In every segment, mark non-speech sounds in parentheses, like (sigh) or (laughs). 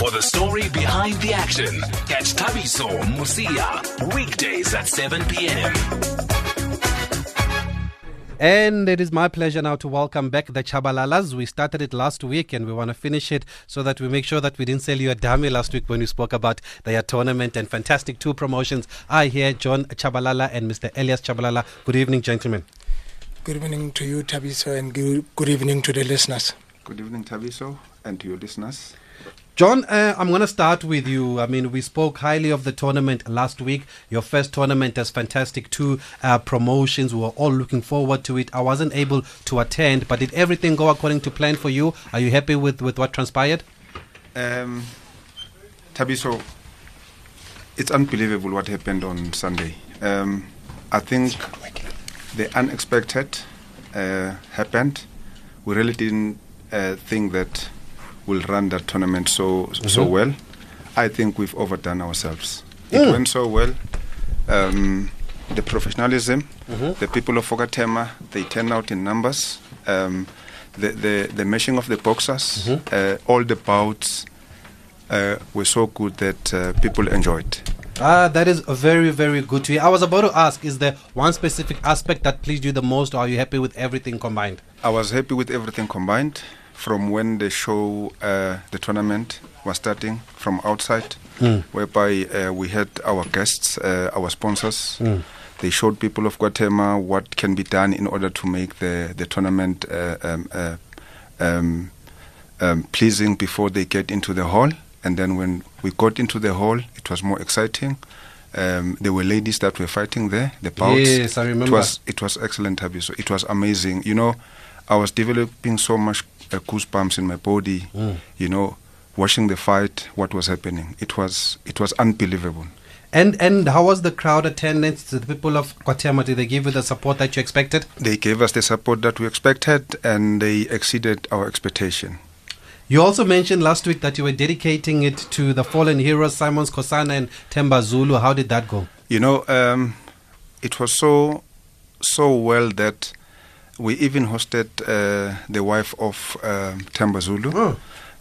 For the story behind the action, catch Thabiso Mosia weekdays at 7 p.m. And it is my pleasure now to welcome back the Chabalalas. We started it last week and we want to finish it so that we make sure that we didn't sell you a dummy last week when we spoke about their tournament and fantastic two promotions. I hear John Chabalala and Mr. Elias Chabalala. Good evening, gentlemen. Good evening to you, Thabiso, and good, good evening to the listeners. Good evening, Thabiso, and to your listeners. John, uh, I'm going to start with you. I mean, we spoke highly of the tournament last week. Your first tournament as fantastic two uh, promotions. We were all looking forward to it. I wasn't able to attend, but did everything go according to plan for you? Are you happy with, with what transpired? Um, Thabiso, it's unbelievable what happened on Sunday. Um, I think the unexpected uh, happened. We really didn't uh, think that will run that tournament so mm-hmm. so well. I think we've overdone ourselves. It mm. went so well. Um, the professionalism, mm-hmm. the people of Okatema, they turn out in numbers. Um, the, the the meshing of the boxers, mm-hmm. uh, all the bouts uh, were so good that uh, people enjoyed. Ah, that is very, very good to hear. I was about to ask, is there one specific aspect that pleased you the most, or are you happy with everything combined? I was happy with everything combined from when the show, uh, the tournament was starting from outside, mm. whereby uh, we had our guests, uh, our sponsors. Mm. They showed people of Guatemala what can be done in order to make the the tournament uh, um, uh, um, um, pleasing before they get into the hall. And then when we got into the hall, it was more exciting. Um, there were ladies that were fighting there. The bouts. Yes, I remember. It was it was excellent, Habi. So it was amazing. You know, I was developing so much goosebumps in my body. Mm. You know, watching the fight, what was happening. It was it was unbelievable. And and how was the crowd attendance? The people of Guatemala, did they give you the support that you expected? They gave us the support that we expected, and they exceeded our expectation. You also mentioned last week that you were dedicating it to the fallen heroes Simons Skosana and Temba Zulu. How did that go? You know, um, it was so so well that we even hosted uh, the wife of um, Temba Zulu. Oh.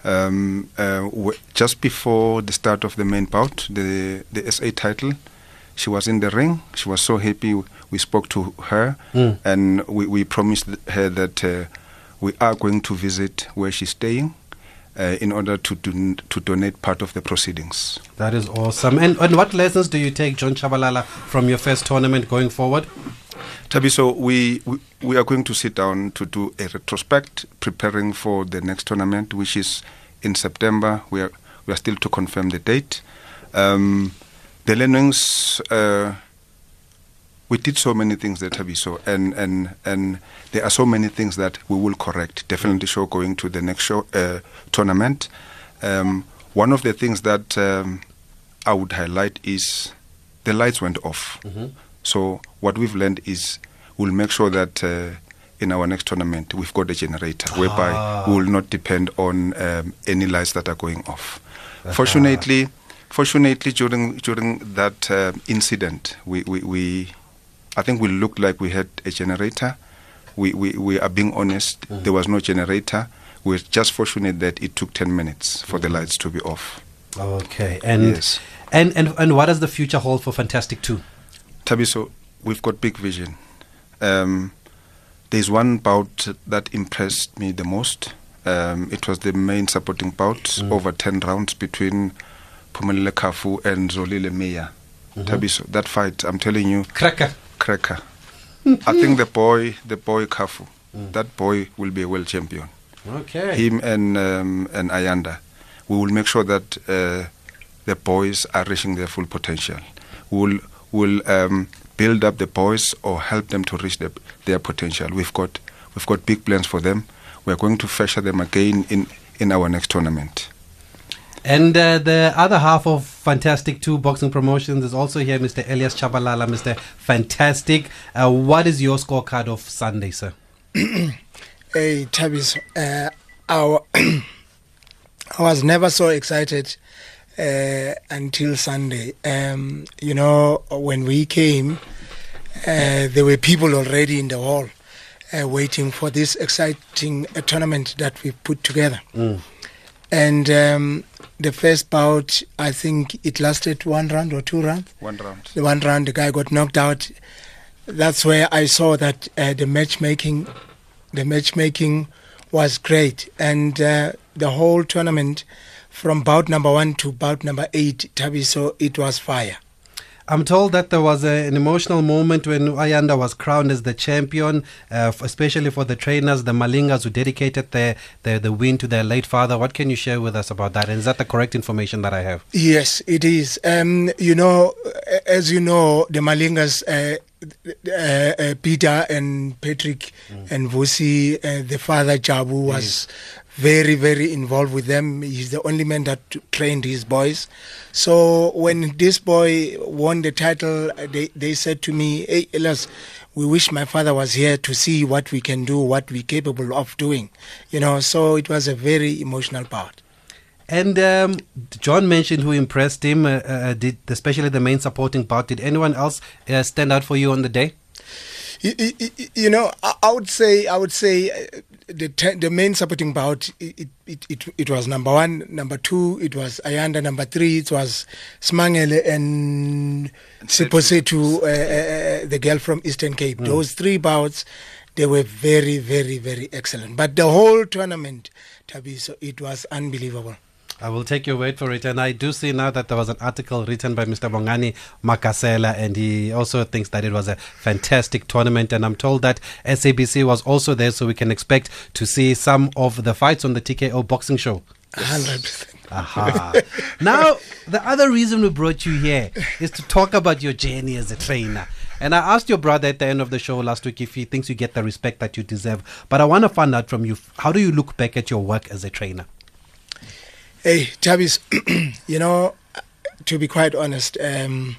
Um, uh, w- just before the start of the main bout, the the SA title, she was in the ring. She was so happy. We spoke to her, mm. and we, we promised her that uh, we are going to visit where she's staying. Uh, in order to do, to donate part of the proceedings. That is awesome. And, and what lessons do you take, John Chabalala, from your first tournament going forward? Thabiso, we, we, we are going to sit down to do a retrospect, preparing for the next tournament, which is in September. We are we are still to confirm the date. Um, the learnings. Uh, we did so many things that Thabiso, and and and there are so many things that we will correct. Definitely, show going to the next show uh, tournament. Um, one of the things that um, I would highlight is the lights went off. Mm-hmm. So what we've learned is we'll make sure that uh, in our next tournament we've got a generator whereby ah. we will not depend on um, any lights that are going off. Uh-huh. Fortunately, fortunately during during that uh, incident, we, we, we I think we looked like we had a generator. We, we, we are being honest. Mm-hmm. There was no generator. We're just fortunate that it took 10 minutes for mm-hmm. the lights to be off. Okay. And, yes. and, and, and what does the future hold for Fantastic 2? Thabiso, we've got big vision. Um, there's one bout that impressed me the most. Um, it was the main supporting bout, mm. over 10 rounds between Phumelele Cafu and Zolile Meya. Mm-hmm. Thabiso, that fight, I'm telling you. Cracker. Cracker. I think the boy, the boy Cafu, mm. that boy will be a world champion. Okay. Him and um, and Ayanda. We will make sure that uh, the boys are reaching their full potential. We will um, build up the boys or help them to reach their, their potential. We've got we've got big plans for them. We're going to feature them again in, in our next tournament. And uh, the other half of Fantastic 2 boxing promotions is also here, Mr. Elias Chabalala, Mr. Fantastic. Uh, what is your scorecard of Sunday, sir? (clears throat) hey, Tabis, uh, our (clears throat) I was never so excited uh, until Sunday. Um, you know, when we came, uh, there were people already in the hall uh, waiting for this exciting uh, tournament that we put together. Mm. And um, the first bout, I think it lasted one round or two rounds. One round. The one round, the guy got knocked out. That's where I saw that uh, the matchmaking, the matchmaking was great, and uh, the whole tournament, from bout number one to bout number eight, Thabiso, it was fire. I'm told that there was a, an emotional moment when Ayanda was crowned as the champion, uh, especially for the trainers, the Malingas who dedicated the, the, the win to their late father. What can you share with us about that? And is that the correct information that I have? Yes, it is. Um, you know, as you know, the Malingas, uh, uh, uh, Peter and Patrick and Vusi, uh, the father Jabu was very, very involved with them. He's the only man that trained his boys. So when this boy won the title, uh, they, they said to me, Hey, Elias, we wish my father was here to see what we can do, what we're capable of doing. You know, so it was a very emotional part. And um, John mentioned who impressed him, uh, uh, did, especially the main supporting part. Did anyone else uh, stand out for you on the day? You, you, you know, I, I would say, I would say, uh, the te- the main supporting bout, it, it, it, it was number one, number two, it was Ayanda, number three, it was Smangele and Siposetu, uh, uh, the girl from Eastern Cape. Those three bouts, they were very, very, very excellent. But the whole tournament, Thabiso, it was unbelievable. I will take your word for it. And I do see now that there was an article written by Mr. Bongani Magasela, and he also thinks that it was a fantastic tournament. And I'm told that SABC was also there, so we can expect to see some of the fights on the TKO boxing show. A hundred percent. Aha. now, the other reason we brought you here is to talk about your journey as a trainer. And I asked your brother at the end of the show last week if he thinks you get the respect that you deserve. But I want to find out from you how do you look back at your work as a trainer? Hey, Tabis, (clears throat) you know, to be quite honest, um,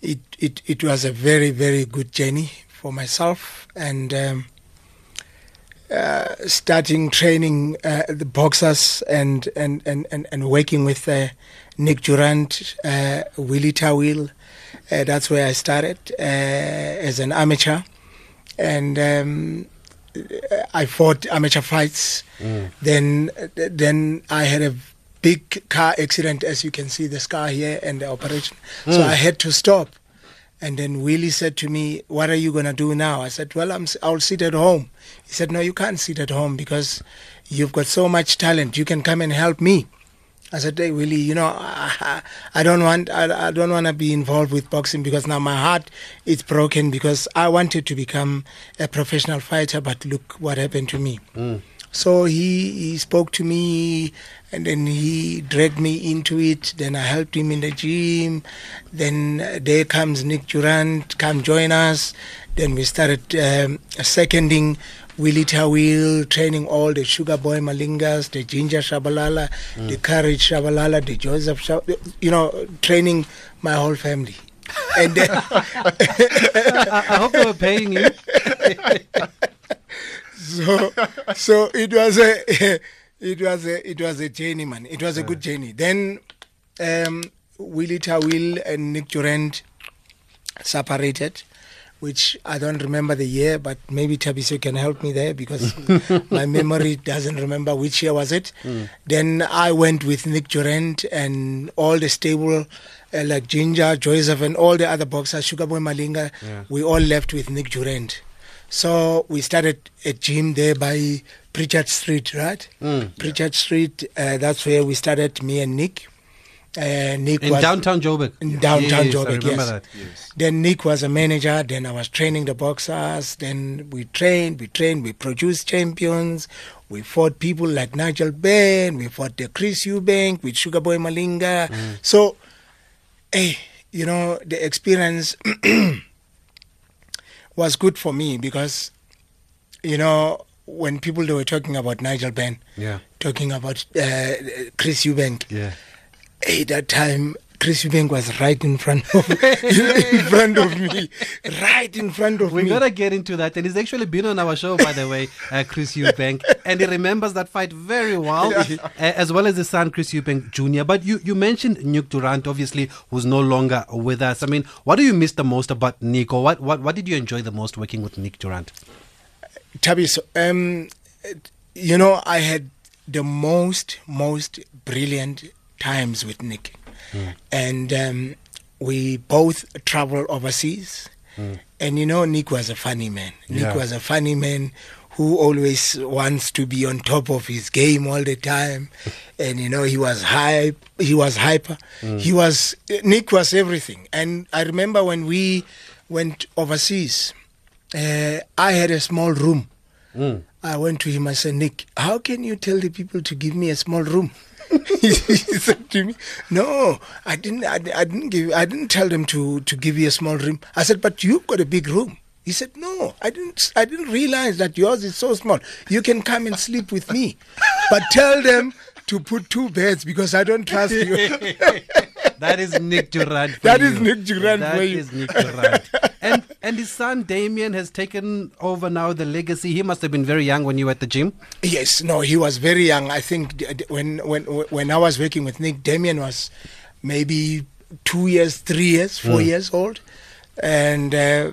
it, it it was a very very good journey for myself, and um, uh, starting training uh, the boxers and and and and, and working with uh, Nick Durandt, uh, Willie Toweel. Uh, that's where I started uh, as an amateur, and. Um, I fought amateur fights. Mm. Then, then I had a big car accident, as you can see the scar here and the operation. So mm. I had to stop. And then Willie said to me, "What are you gonna do now?" I said, "Well, I'm I'll sit at home." He said, "No, you can't sit at home because you've got so much talent. You can come and help me." I said, "Hey, Willie, you know, I, I don't want, I, I don't want to be involved with boxing because now my heart is broken because I wanted to become a professional fighter, but look what happened to me." So he, he spoke to me and then he dragged me into it. Then I helped him in the gym. Then uh, there comes Nick Durandt, come join us. Then we started um, seconding Willie Toweel, training all the Sugar Boy Malingas, the Ginger Shabalala, the Courage Shabalala, the Joseph, Shab- you know, training my whole family. And then, I, (laughs) I hope they were paying you. (laughs) so so it was a (laughs) it was a it was a journey man. It was a good journey. Then um willie toweel and nick durandt separated which I don't remember the year, but maybe Thabiso can help me there because (laughs) my memory doesn't remember which year was it. Then I went with Nick Durandt and all the stable, uh, like Ginger, Joseph, and all the other boxers, Sugar Boy Malinga. Yeah. We all left with Nick Durandt. So we started a gym there by Pritchard Street, right? Mm. Pritchard Street. Uh, that's where we started. Me and Nick. Uh, Nick In was downtown Joburg. in downtown yes, I Joburg. remember yes. that. Yes. Then Nick was a manager. Then I was training the boxers. Then we trained, we trained, we produced champions. We fought people like Nigel Benn. We fought the Chris Eubank with Sugar Boy Malinga. So, hey, you know, the experience (clears throat) was good for me because, you know, when people they were talking about Nigel Benn, Yeah. talking about uh, Chris Eubank, Yeah. Hey, that time Chris Eubank was right in front of (laughs) in front of me, right in front of We me. We gotta get into that, and he's actually been on our show, by the way, uh, Chris Eubank, and he remembers that fight very well, uh, as well as his son Chris Eubank Jr. But you, you mentioned Nick Durandt, obviously, who's no longer with us. I mean, what do you miss the most about Nick, or what, what, what did you enjoy the most working with Nick Durandt? Tabi, so, um, you know, I had the most most brilliant times with Nick, and um, we both travel overseas. And you know, Nick was a funny man. Nick Yeah. was a funny man who always wants to be on top of his game all the time. (laughs) And you know, he was hype. He was hyper. He was Nick was everything. And I remember when we went overseas, uh, I had a small room. I went to him. I said, Nick, how can you tell the people to give me a small room? He (laughs) said to me, "No, I didn't. I, I didn't give. I didn't tell them to to give you a small room." I said, "But you've got a big room." He said, "No, I didn't. I didn't realize that yours is so small. You can come and sleep with me, but tell them to put two beds because I don't trust you." (laughs) That is Nick Durandt. That is Nick Durandt That is Nick Durandt. and and his son Damien has taken over now the legacy. He must have been very young when you were at the gym. Yes, no, he was very young. I think when when when I was working with Nick, Damien was maybe two years, three years, four years old. And uh,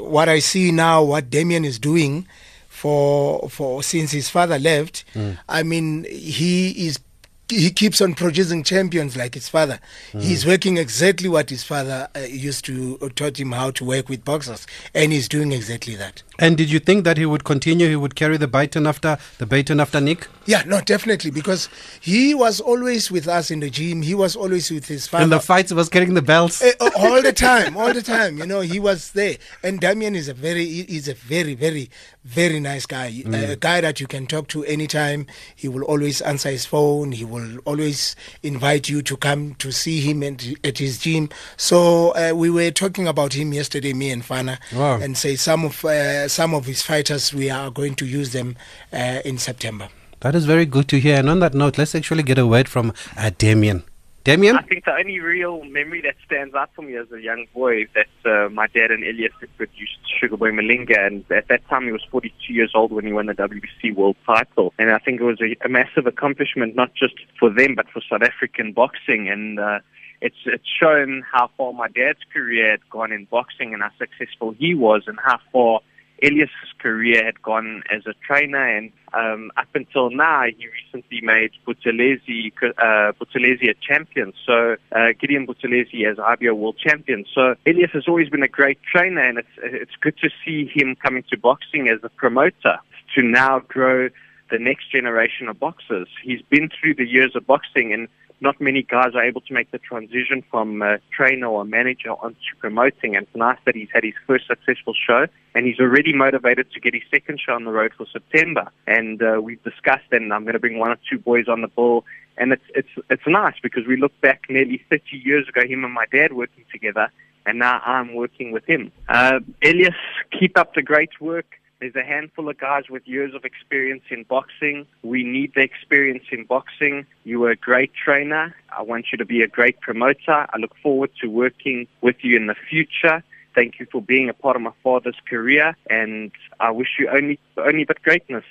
what I see now, what Damien is doing for for since his father left, I mean, he is he keeps on producing champions like his father. He's working exactly what his father uh, used to uh, taught him how to work with boxers, and he's doing exactly that. And did you think that he would continue? He would carry the baton after the baton after Nick Yeah, no, definitely, because he was always with us in the gym. He was always with his father. in the fights. He was carrying the belts. Uh, all the (laughs) time, all the time. You know, he was there. And Damien is a very, he- he's a very, very, very nice guy. A guy that you can talk to anytime. He will always answer his phone. He will always invite you to come to see him at, at his gym. So uh, we were talking about him yesterday, me and Fana, Wow. and say some of uh, some of his fighters we are going to use them uh, in September. That is very good to hear. And on that note, let's actually get a word from uh, Damien. Damien? I think the only real memory that stands out for me as a young boy is that uh, my dad and Elias produced Sugar Boy Malinga, and at that time he was 42 years old when he won the WBC world title. And I think it was a, a massive accomplishment, not just for them, but for South African boxing. And uh, it's it's shown how far my dad's career had gone in boxing and how successful he was, and how far Elias's career had gone as a trainer, and um, up until now, he recently made Buthelezi, uh, a champion. So uh, Gideon Buthelezi as IBO world champion. So Elias has always been a great trainer, and it's it's good to see him coming to boxing as a promoter to now grow the next generation of boxers. He's been through the years of boxing, and not many guys are able to make the transition from uh, trainer or manager onto promoting. And it's nice that he's had his first successful show, and he's already motivated to get his second show on the road for September. And uh, we've discussed, and I'm going to bring one or two boys on the bill. And it's it's it's nice because we look back nearly 30 years ago, him and my dad working together, and now I'm working with him. Uh, Elias, keep up the great work. There's a handful of guys with years of experience in boxing. We need the experience in boxing. You were a great trainer. I want you to be a great promoter. I look forward to working with you in the future. Thank you for being a part of my father's career, and I wish you only only but greatness.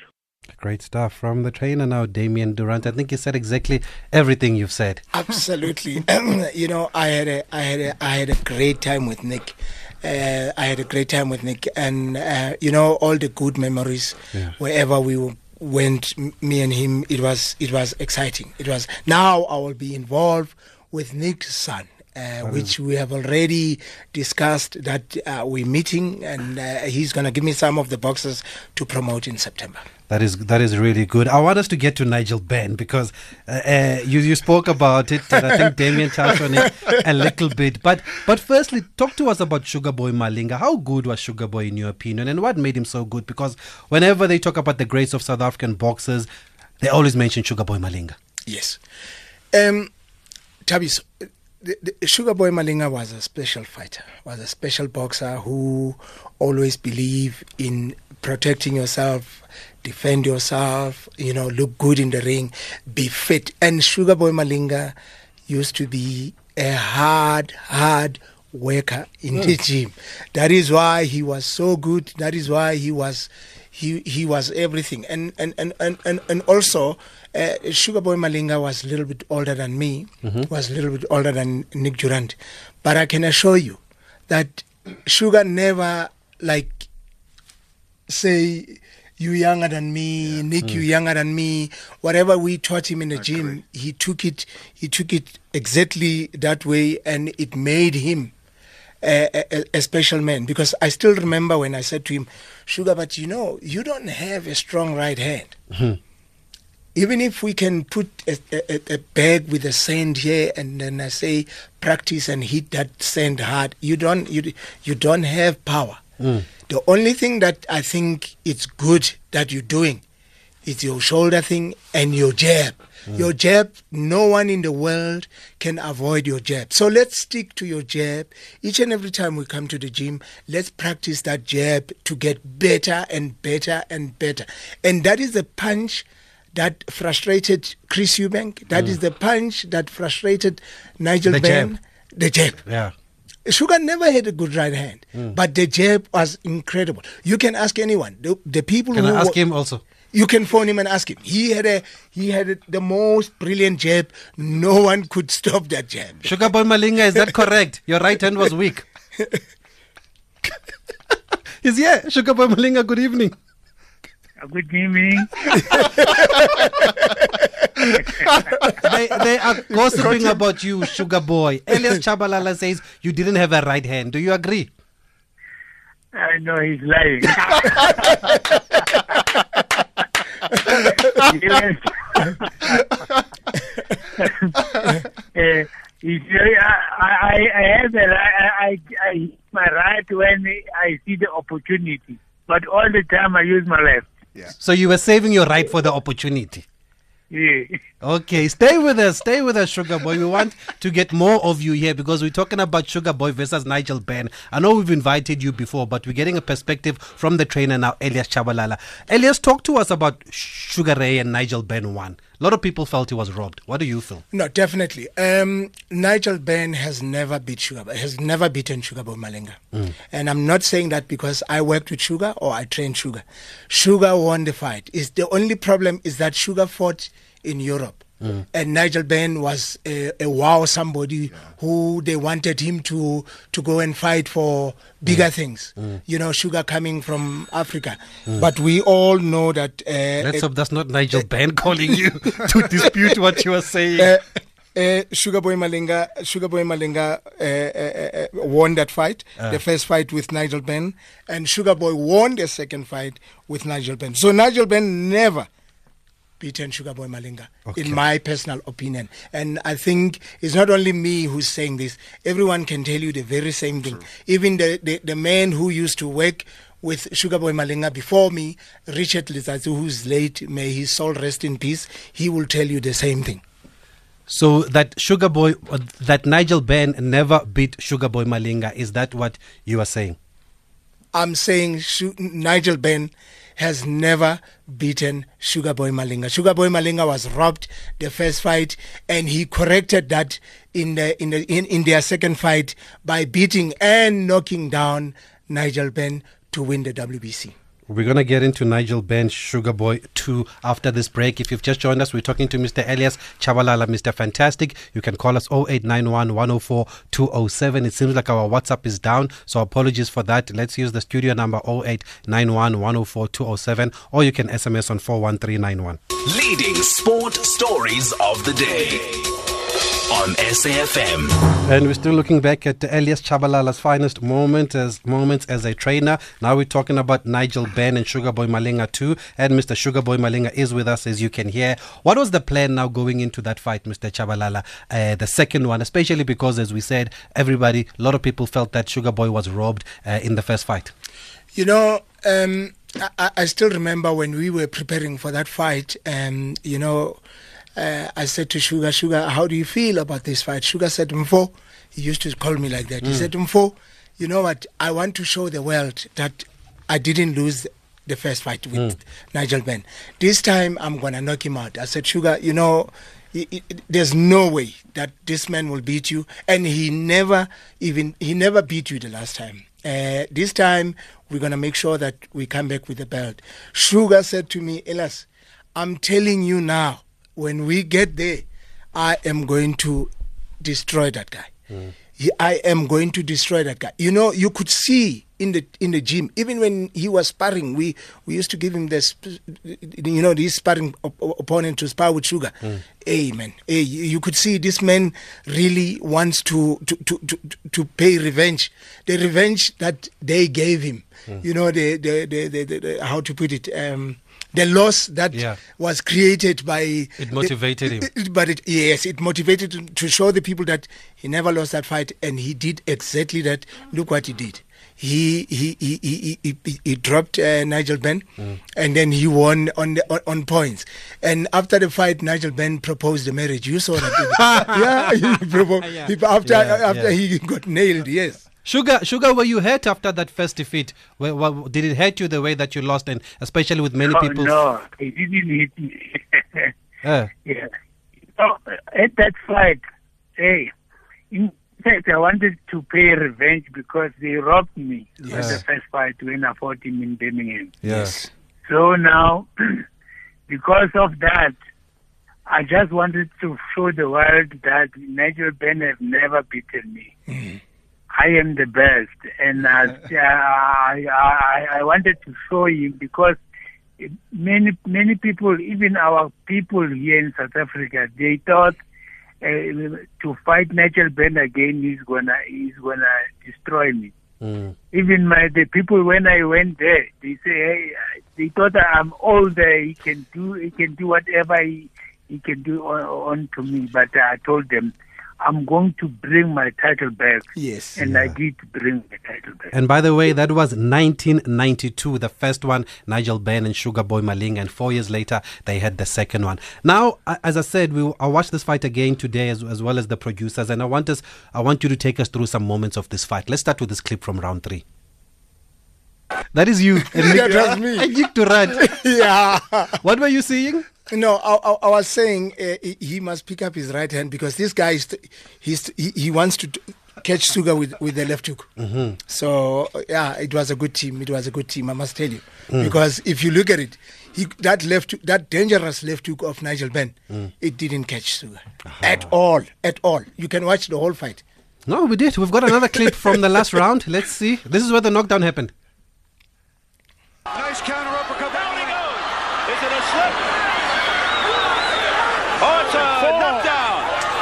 Great stuff from the trainer now, Damien Durandt. I think you said exactly everything you've said. Absolutely. (clears throat) you know, I had a, I had a, I had a great time with Nick. Uh, I had a great time with Nick, and uh, you know, all the good memories. Yeah. Wherever we went, me and him, it was it was exciting. It was. Now I will be involved with Nick's son. Uh, which we have already discussed that uh, we're meeting and uh, he's going to give me some of the boxes to promote in September. That is that is really good. I want us to get to Nigel Benn because uh, uh, you you spoke about it, and I think (laughs) Damien touched on it a little bit. But but firstly, talk to us about Sugar Boy Malinga. How good was Sugar Boy in your opinion, and what made him so good? Because whenever they talk about the greats of South African boxers, they always mention Sugar Boy Malinga. Yes. Um, Tabis, the, the Sugar Boy Malinga was a special fighter, was a special boxer who always believed in protecting yourself, defend yourself, you know, look good in the ring, be fit. And Sugar Boy Malinga used to be a hard, hard worker in the gym. That is why he was so good. That is why he was he he was everything. And and and and and, and also uh, Sugar Boy Malinga was a little bit older than me. Was a little bit older than Nick Durandt, but I can assure you that Sugar never like say you younger than me, Nick, you mm. younger than me. Whatever we taught him in the gym, he took it. He took it exactly that way, and it made him a, a, a special man. Because I still remember when I said to him, "Sugar, but you know, you don't have a strong right hand." Hmm. even if we can put a, a, a bag with the sand here and then I say practice and hit that sand hard, you don't you you don't have power. Hmm. The only thing that I think it's good that you're doing is your shoulder thing and your jab. Hmm. Your jab, no one in the world can avoid your jab. So let's stick to your jab. Each and every time we come to the gym, let's practice that jab to get better and better and better. And that is the punch that frustrated Chris Eubank. That hmm. is the punch that frustrated Nigel The Benn. The jab. Yeah. Sugar never had a good right hand, hmm. but the jab was incredible. You can ask anyone. The, the people Can who I ask wa- him also? You can phone him and ask him. He had a he had a, the most brilliant jab. No one could (laughs) stop that jab. Sugar Boy Malinga, is that correct? Your right hand was weak. (laughs) Is yeah, Sugar Boy Malinga, good evening. Good evening. (laughs) (laughs) They, they are (laughs) gossiping about you, Sugar Boy. (laughs) Elias Chabalala says you didn't have a right hand. Do you agree? I know he's lying. yes. uh, he's very, I, I, I have a I, I, I my right when I see the opportunity, but all the time I use my left. Yeah. So you were saving your right for the opportunity. Yeah. (laughs) Okay, stay with us. Stay with us, Sugar Boy. We want to get more of you here because we're talking about Sugar Boy versus Nigel Benn. I know we've invited you before, but we're getting a perspective from the trainer now, Elias Chabalala. Elias, talk to us about Sugar Ray and Nigel Benn one. A lot of people felt he was robbed. What do you feel? No, definitely. Um, Nigel Benn has never beat Sugar, has never beaten Sugar Boy Malinga. And I'm not saying that because I worked with Sugar or I trained Sugar. Sugar won the fight. Is the only problem is that Sugar fought in Europe. And Nigel Benn was a, a wow somebody who they wanted him to to go and fight for bigger things. You know, Sugar coming from Africa, but we all know that. Uh, Let's uh, hope that's not Nigel (laughs) Ben calling you (laughs) to dispute what you are saying. uh, uh, Sugar Boy Malinga, Sugar Boy Malinga uh, uh, uh, won that fight, the first fight with Nigel Benn, and Sugar Boy won the second fight with Nigel Benn. So Nigel Ben never beaten Sugar Boy Malinga, Okay. in my personal opinion. And I think it's not only me who's saying this. Everyone can tell you the very same thing. Even the, the, the man who used to work with Sugar Boy Malinga before me, Richard Lizatsu, who's late, may his soul rest in peace, he will tell you the same thing. So that Sugar Boy, uh, that Nigel Benn never beat Sugar Boy Malinga. Is that what you are saying? I'm saying Nigel Benn has never beaten Sugar Boy Malinga. Sugar Boy Malinga was robbed the first fight, and he corrected that in the in the in, in their second fight by beating and knocking down Nigel Benn to win the WBC. We're going to get into Nigel Benn Sugar Boy 2 after this break. If you've just joined us, we're talking to Mr. Elias Chabalala, Mr. Fantastic. You can call us 0891 104 207. It seems like our WhatsApp is down, so apologies for that. Let's use the studio number 0891 104 207, or you can SMS on 41391. Leading sport stories of the day on SAFM. And we're still looking back at Elias Chabalala's finest moment as moments as a trainer. Now we're talking about Nigel Benn and Sugar Boy Malinga too. And Mr. Sugar Boy Malinga is with us as you can hear. What was the plan now going into that fight, Mr. Chabalala? Uh, the second one, especially because as we said, everybody, a lot of people felt that Sugar Boy was robbed uh, in the first fight. You know, um, I- I, I still remember when we were preparing for that fight. Um, you know, uh, I said to Sugar, Sugar, how do you feel about this fight? Sugar said, Mfo, he used to call me like that. He said, Mfo, you know what? I want to show the world that I didn't lose the first fight with Nigel Benn. This time I'm gonna knock him out. I said, Sugar, you know. i- i- there's no way that this man will beat you, and he never even he never beat you the last time. Uh, this time we're gonna make sure that we come back with the belt. Sugar said to me, Elas, I'm telling you now, when we get there, I am going to destroy that guy. He- I am going to destroy that guy. You know, you could see in the in the gym. Even when he was sparring, we we used to give him this, you know, this sparring op- op- opponent to spar with Sugar. Hey man, hey, you could see this man really wants to to to to, to pay revenge. The revenge that they gave him, you know, the the, the, the, the, the how to put it. Um, the loss that Yeah. was created by It motivated him. it- but it, yes, it motivated him to show the people that he never lost that fight, and he did exactly that. Look what he did. He he he he, he, he, he dropped uh, Nigel Benn, Mm. and then he won on, the, on on points. And after the fight, Nigel Benn proposed the marriage. You saw that, (laughs) yeah. He proposed, Yeah. after Yeah, after he got nailed. Yes. Sugar, Sugar, were you hurt after that first defeat? Did it hurt you the way that you lost, and especially with many Oh, people? no, he didn't hit me. Uh, (laughs) (laughs) yeah. So, at that fight, hey, in fact, I wanted to pay revenge because they robbed me at Yes. the first fight when I fought him in Birmingham. yes. So now, (clears throat) because of that, I just wanted to show the world that Nigel Benn has never beaten me. I am the best, and uh, (laughs) I, I, I wanted to show him because many many people, even our people here in South Africa, they thought uh, to fight Nigel Benn again, is gonna he's gonna destroy me Mm. even my the people when I went there, they say hey, they thought I'm older. He can do he can do whatever he, he can do on, on to me. But I told them I'm going to bring my title back, Yes. and I did bring the title back. And by the way, that was 1992, the first one, Nigel Benn and Sugar Boy Maling, and four years later, they had the second one. Now, as I said, we I watched this fight again today, as, as well as the producers, and I want us, I want you to take us through some moments of this fight. Let's start with this clip from round three. That is you, (laughs) That was me. Enrique Durant. (laughs) yeah. What were you saying? No, I, I, I was saying uh, he, must pick up his right hand because this guy is he's, he, he wants to t- catch Sugar with, with the left hook. Mm-hmm. So yeah, it was a good team. It was a good team. I must tell you because if you look at it, he, that left that dangerous left hook of Nigel Benn, it didn't catch Sugar at all. At all. You can watch the whole fight. No, we did. We've got another clip from the last round. Let's see. This is where the knockdown happened. Nice counter uppercut. Down he goes. Is it a slip? Oh, it's a knockdown.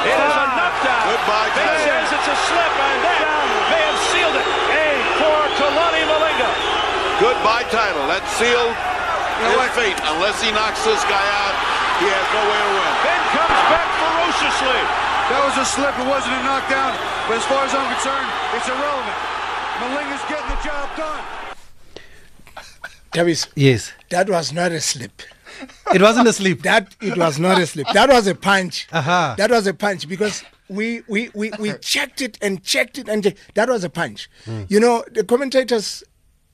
It is a knockdown. Goodbye, Tyler. says it's a slip, and that may have sealed it. A for Kalani Malinga. Goodbye title. That's sealed his fate. Unless he knocks this guy out, he has no way to win. Benn comes back ferociously. That was a slip. It wasn't a knockdown. But as far as I'm concerned, it's irrelevant. Malinga's getting the job done. Davis, Yes. that was not a slip. It wasn't a sleep. (laughs) That it was not a slip. That was a punch. Aha. That was a punch because we we we, we (laughs) checked it and checked it and che- that was a punch. You know, the commentators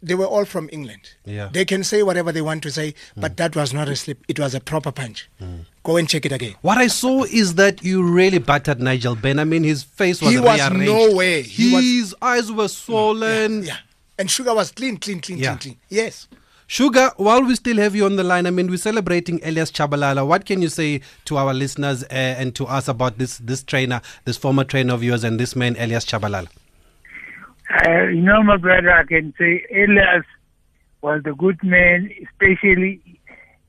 they were all from England. Yeah. They can say whatever they want to say, mm. but that was not a slip. It was a proper punch. Mm. Go and check it again. What I saw is that you really battered Nigel Benn. I mean, his face was He was rearranged. nowhere. He was- His eyes were swollen. Yeah. And Sugar was clean, clean, clean, Yeah. clean, clean. Yes. Sugar, while we still have you on the line, I mean, we're celebrating Elias Chabalala. What can you say to our listeners uh, and to us about this this trainer, this former trainer of yours, and this man, Elias Chabalala? Uh, you know, my brother, I can say Elias was a good man, especially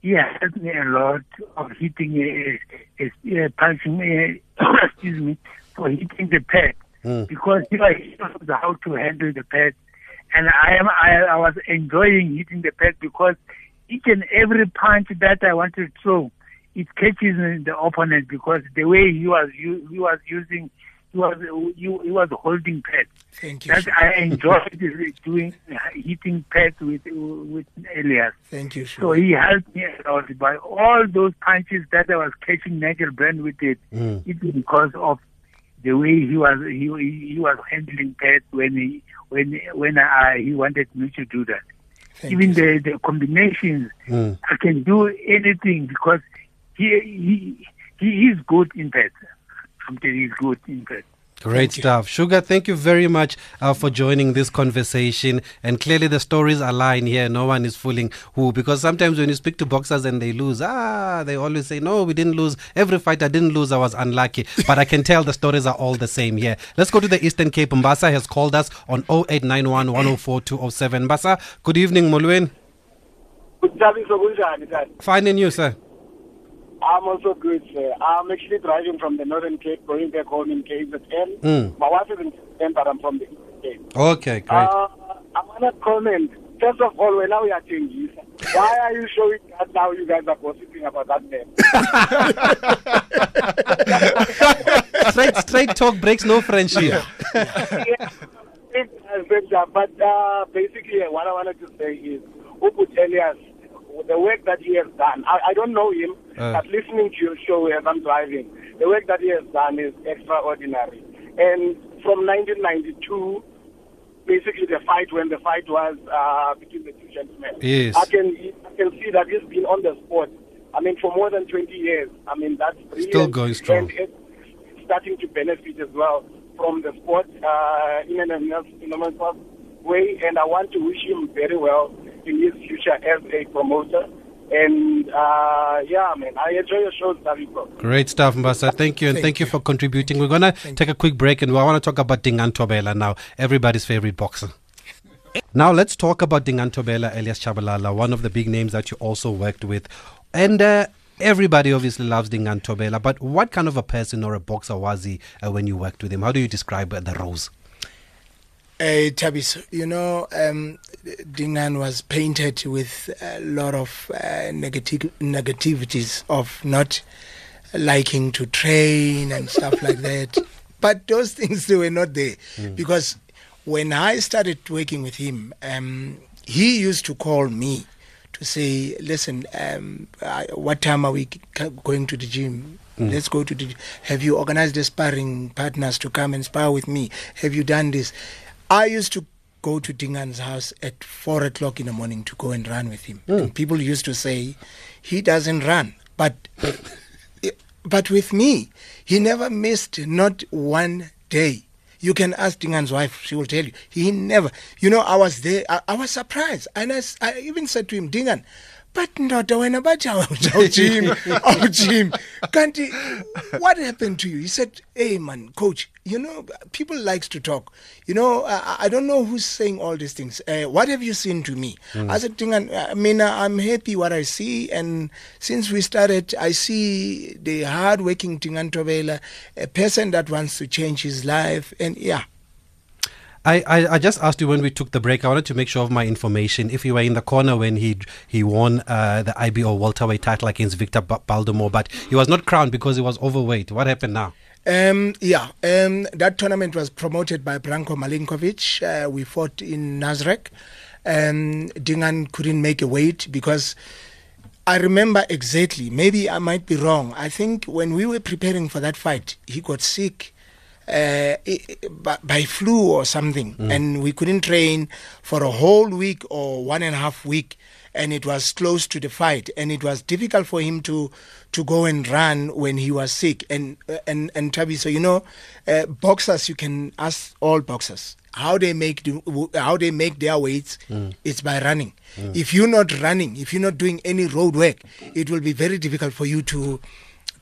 he helped me a lot of hitting, uh, uh, uh, punching, uh, (coughs) excuse me, for hitting the pad because he was- he knows how to handle the pad. And I am, I, I was enjoying hitting the pad because each and every punch that I wanted to throw, it catches the opponent because the way he was, u- he was using, he was, he, he was holding pads. Thank you. That Sugar. I enjoyed (laughs) doing hitting pads with with Elias. Thank you, So he helped me a lot by all those punches that I was catching Nigel Brand with it. Mm. It's because of the way he was he he was handling that when he when when I he wanted me to do that. Thank Even you, the the combinations, hmm. I can do anything because he he he is good in pads. I'm telling good in pads. Great stuff. Sugar, thank you very much uh, for joining this conversation. And clearly, the stories align here. No one is fooling who. Because sometimes when you speak to boxers and they lose, ah, they always say, no, we didn't lose. Every fight I didn't lose, I was unlucky. (laughs) But I can tell the stories are all the same here. Let's go to the Eastern Cape. Mbasa has called us on 0891 104 207. Mbasa, good evening, Mulwin. Fine in you, sir. I'm also good, sir. I'm actually driving from the Northern Cape, going back home in KZN. Mm. My wife is in KZN, but I'm from the Cape. Okay, great. Uh, I want to comment. First of all, when now we are changing, why are you showing that now you guys are gossiping about that man? (laughs) straight, straight talk breaks no friendship. (laughs) yeah. (laughs) But uh, basically, what I wanted to say is, who Uput Elias, the work that he has done, I, I don't know him, Uh. but listening to your show as I'm driving, the work that he has done is extraordinary. And from 1992, basically the fight when the fight was uh, between the two gentlemen, Yes. I can I can see that he's been on the sport. I mean, for more than 20 years. I mean, that's brilliant. Still going strong. And it's starting to benefit as well from the sport uh, in an enormous way. And I want to wish him very well in his future as a promoter. And uh, yeah, man, I enjoy your show, Daviko. Great stuff, Mbasa. Thank you, and thank, you. for contributing. We're going to take a quick break, and I want to talk about Dingaan Thobela now, everybody's favorite boxer. Now, let's talk about Dingaan Thobela, Elias Chabalala, one of the big names that you also worked with. And uh, everybody obviously loves Dingaan Thobela, but what kind of a person or a boxer was he uh, when you worked with him? How do you describe uh, the roles? Uh, Tabis, you know, um, Dingaan was painted with a lot of uh, negative negativities of not liking to train and stuff (laughs) like that. But those things they were not there because when I started working with him, um, he used to call me to say, "Listen, um, I, what time are we c- going to the gym? Mm. Let's go to the. Have you organized the sparring partners to come and spar with me? Have you done this?" I used to go to Dingaan's house at four o'clock in the morning to go and run with him. Hmm. And people used to say, "He doesn't run," but (laughs) but with me, he never missed not one day. You can ask Dingaan's wife; she will tell you. He never. You know, I was there. I, I was surprised, and I even said to him, Dingaan. But ndoda wena bathi awujim (laughs) awujim (laughs) kanti what happened to you? He said hey man coach you know people likes to talk. You know i, I don't know who's saying all these things. Uh, what have you seen to me? Mm. i said i mean i'm happy what i see and since we started i see the hard working Dingaan Thobela a person that wants to change his life and yeah I, I, I just asked you when we took the break. I wanted to make sure of my information. If you were in the corner when he he won uh, the IBO welterweight title against Victor Ba- Baldomore, but he was not crowned because he was overweight. What happened now? Um, yeah, um, that tournament was promoted by Branco Milenkovic. Uh, we fought in Nazareth. Um, Dingaan couldn't make a weight because I remember exactly, maybe I might be wrong. I think when we were preparing for that fight, he got sick uh, by, by flu or something, Mm. and we couldn't train for a whole week or one and a half week. And it was close to the fight, and it was difficult for him to to go and run when he was sick. And uh, and and Tabi, so you know, uh, boxers, you can ask all boxers how they make the, how they make their weights. It's by running. Mm. If you're not running, if you're not doing any road work, it will be very difficult for you to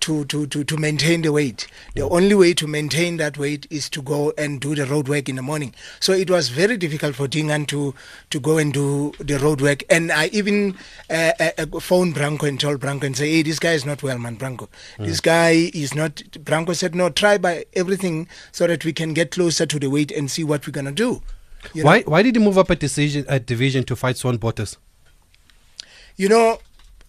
to, to, to, to maintain the weight. The only way to maintain that weight is to go and do the road work in the morning. So it was very difficult for Dingaan to, to go and do the road work. And I even uh, uh, uh, phoned Branco and told Branco and say, hey, this guy is not well, man, Branco. This guy is not. Branco said, no, try by everything so that we can get closer to the weight and see what we're going to do. You know? Why why did he move up a decision a division to fight Soon Botes? You know,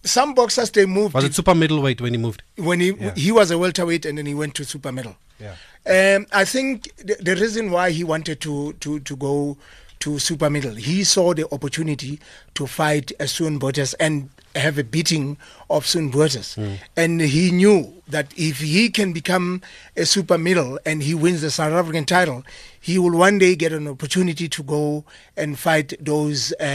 some boxers, they moved. Was it super middleweight when he moved? when he Yeah. he was a welterweight and then he went to super middle. Yeah. Um, I think the, the reason why he wanted to to to go to super middle, he saw the opportunity to fight a Soon Botes and have a beating of Soon Botes, and he knew that if he can become a super middle and he wins the South African title, he will one day get an opportunity to go and fight those uh, uh,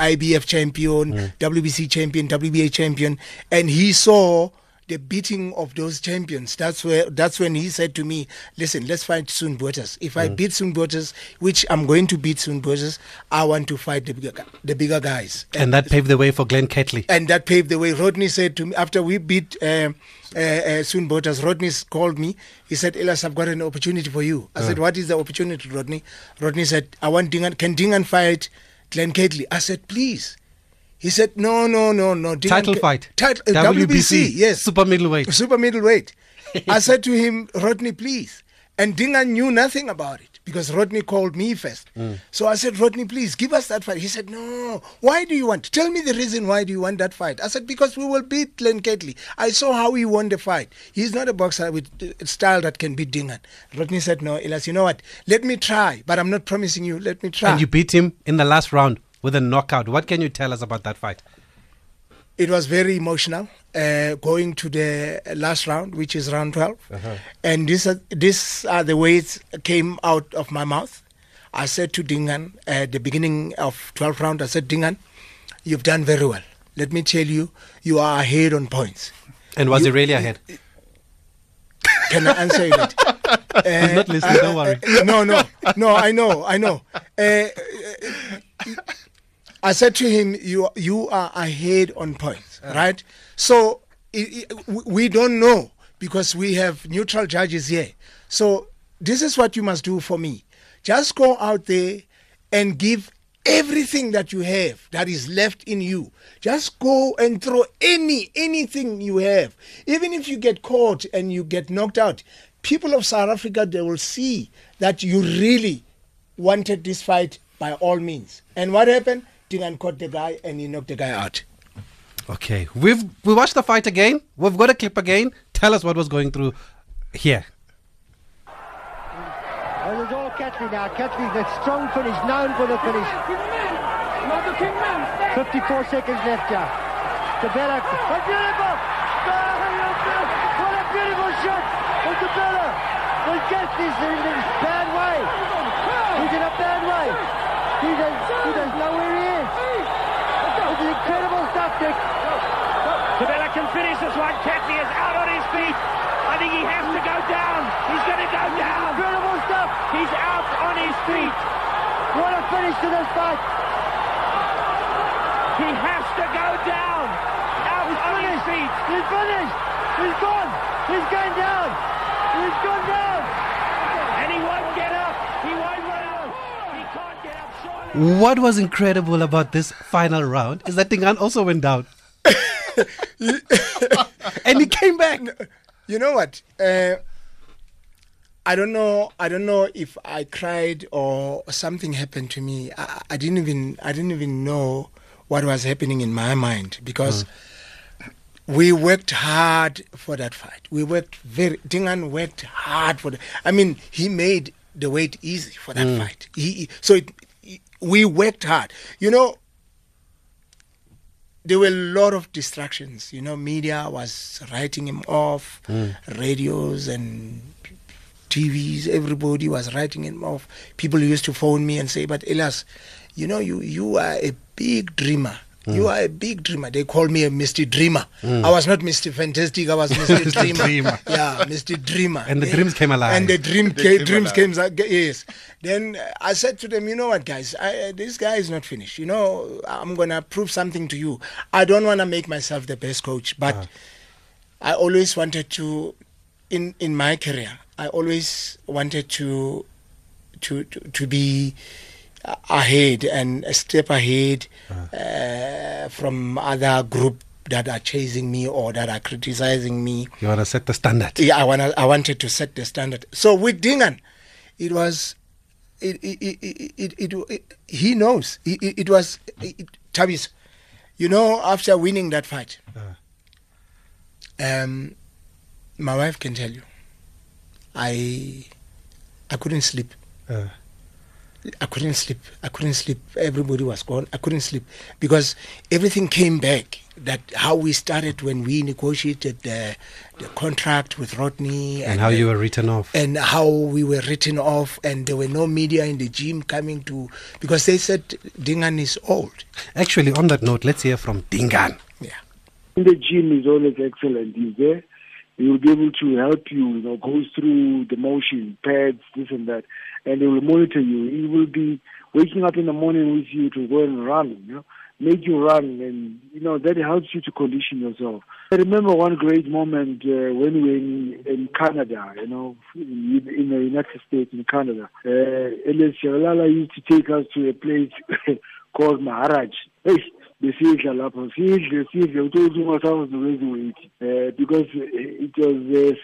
uh, IBF champion, WBC champion, WBA champion, and he saw the beating of those champions. That's where that's when he said to me, "Listen, let's fight Soon Botes. If I beat Soon Botes, which I'm going to beat Soon Botes, I want to fight the bigger the bigger guys." And that paved the way for Glenn Catley. and that paved the way. Rodney said to me after we beat uh, uh, uh, Soon Botes, Rodney called me. He said, "Elias, I've got an opportunity for you." I said, "What is the opportunity, Rodney?" Rodney said, "I want Dingaan. Can Dingaan fight Glenn Catley?" I said, "Please." He said, "No, no, no, no." Dingaan Title fight. Title, uh, WBC. Yes. Super middleweight. Super middleweight. (laughs) I said to him, Rodney, please. And Dingaan knew nothing about it because Rodney called me first. So I said, Rodney, please give us that fight. He said, No. Why do you want? Tell me the reason why do you want that fight? I said, Because we will beat Glenn Catley. I saw how he won the fight. He's not a boxer with uh, style that can beat Dingaan. Rodney said, No, Elias, you know what? Let me try, but I'm not promising you. Let me try. And you beat him in the last round with a knockout. What can you tell us about that fight? it was very emotional uh, going to the last round, which is round 12. And this, are- these are the words came out of my mouth. I said to Dingaan at the beginning of 12th round, I said, Dingaan, you've done very well. Let me tell you, you are ahead on points. And was You- he really ahead? Can I answer that? (laughs) He's not listening, don't worry. uh, no, no, no. I know, I know. Uh, uh, I said to him, "You, you are ahead on points, ah. right? So i i we don't know because we have neutral judges here. So this is what you must do for me: just go out there and give." Everything that you have that is left in you, just go and throw any anything you have. Even if you get caught and you get knocked out, people of South Africa they will see that you really wanted this fight by all means. And what happened? Dingaan caught the guy and he knocked the guy out. Okay. We've we watched the fight again. We've got a clip again. Tell us what was going through here. Well, it's all Catley now. Catley, the strong finish, known for the finish. 54 seconds left here. Thobela, a beautiful! What a beautiful shot from Thobela! Well, Catley's in a bad way. He's in a bad way. He does, he does know where he is. This is incredible stuff, Dick. Thobela can finish this one. Catley is out on his feet. I think he has to go down. He's going to go down. Incredible stuff. He's out on his feet. What a finish to this fight. He has to go down. Out He's on his feet. He's finished. He's gone. He's going down. He's gone down. And he won't get up. He won't run out. He can't get up. Surely. What was incredible about this final round is that Dingaan also went down. (laughs) and he came back. You know what? Uh, I don't know. I don't know if I cried or something happened to me. I, I didn't even. I didn't even know what was happening in my mind because we worked hard for that fight. We worked very. Dingaan worked hard for the. I mean, he made the weight easy for that fight. He he- so it, we worked hard. You know, there were a lot of distractions. You know, media was writing him off, hmm. radios and TVs. Everybody was writing him off. People used to phone me and say, "But Elias, you know, you you are a big dreamer." You are a big dreamer. They call me a Mr. Dreamer. I was not Mr. Fantastic. I was (laughs) Mr. Dreamer. Dreamer. Yeah, Mr. Dreamer. And the Yeah. dreams came alive. And the dream They ca- came dreams alive. came. Yes. Then uh, I said to them, you know what, guys, I, uh, this guy is not finished. You know, I'm gonna prove something to you. I don't want to make myself the best coach, but I always wanted to, in in my career, I always wanted to, to to, to be uh, ahead and a step ahead uh, from other group that are chasing me or that are criticizing me. You want to set the standard. Yeah, I wanna, I wanted to set the standard. So with Dingaan, it was, it, it, it, it, it, it- he knows. It, it, was, it, Tabis, you know, after winning that fight, um, my wife can tell you, I, I couldn't sleep. Uh. I couldn't sleep. I couldn't sleep. Everybody was gone. I couldn't sleep because everything came back. That how we started when we negotiated the, the contract with Rodney And how the- you were written off. and how we were written off, and there were no media in the gym coming to because they said Dingaan is old. Actually, on that note, let's hear from Dingaan. Yeah. The gym is always excellent. He's there. He will be able to help you, you know, go through the motion, pads, this and that, and he will monitor you. He will be waking up in the morning with you to go and run, you know, make you run, and you know that helps you to condition yourself. I remember one great moment uh, when we were in, in Canada, you know, in, in the United States, in Canada. Uh, Elias used to take us to a place (coughs) called Maharaj. Hey, besidla lapho sidle sidle uthi ungasakwazi nokwenza weight eh because it was uh,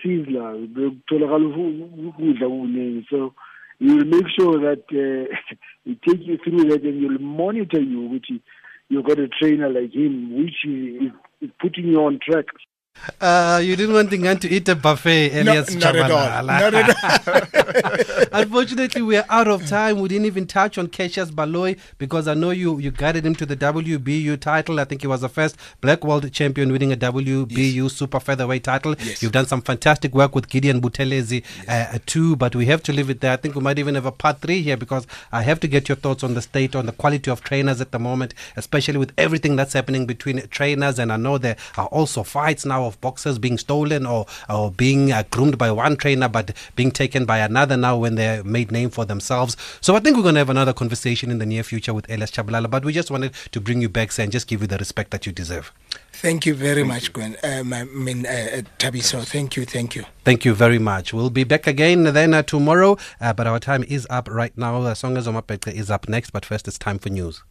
kuningi so you will make sure that uh, (laughs) he take you through that and you'll monitor you which you got a trainer like him which is, is putting you on track uh, you didn't want Dingaan to eat a buffet, Elias no, not at all. Not at all. (laughs) Unfortunately, we're out of time. We didn't even touch on Cassius Baloyi because I know you, you guided him to the WBU title. I think he was the first black world champion winning a WBU yes. super featherweight title. Yes. You've done some fantastic work with Gideon Buthelezi yes. uh, too, but we have to leave it there. I think we might even have a part three here because I have to get your thoughts on the state, on the quality of trainers at the moment, especially with everything that's happening between trainers. And I know there are also fights now of boxers being stolen or, or being uh, groomed by one trainer but being taken by another now when they made name for themselves. So I think we're going to have another conversation in the near future with Elias Tshabalala, but we just wanted to bring you back and just give you the respect that you deserve. Thank you very much, Gwen. Um, I mean, uh, uh, Thabiso, thank you, thank you. Thank you very much. We'll be back again then uh, tomorrow, uh, but our time is up right now. Uh, Songa Zomapete is up next, but first it's time for news.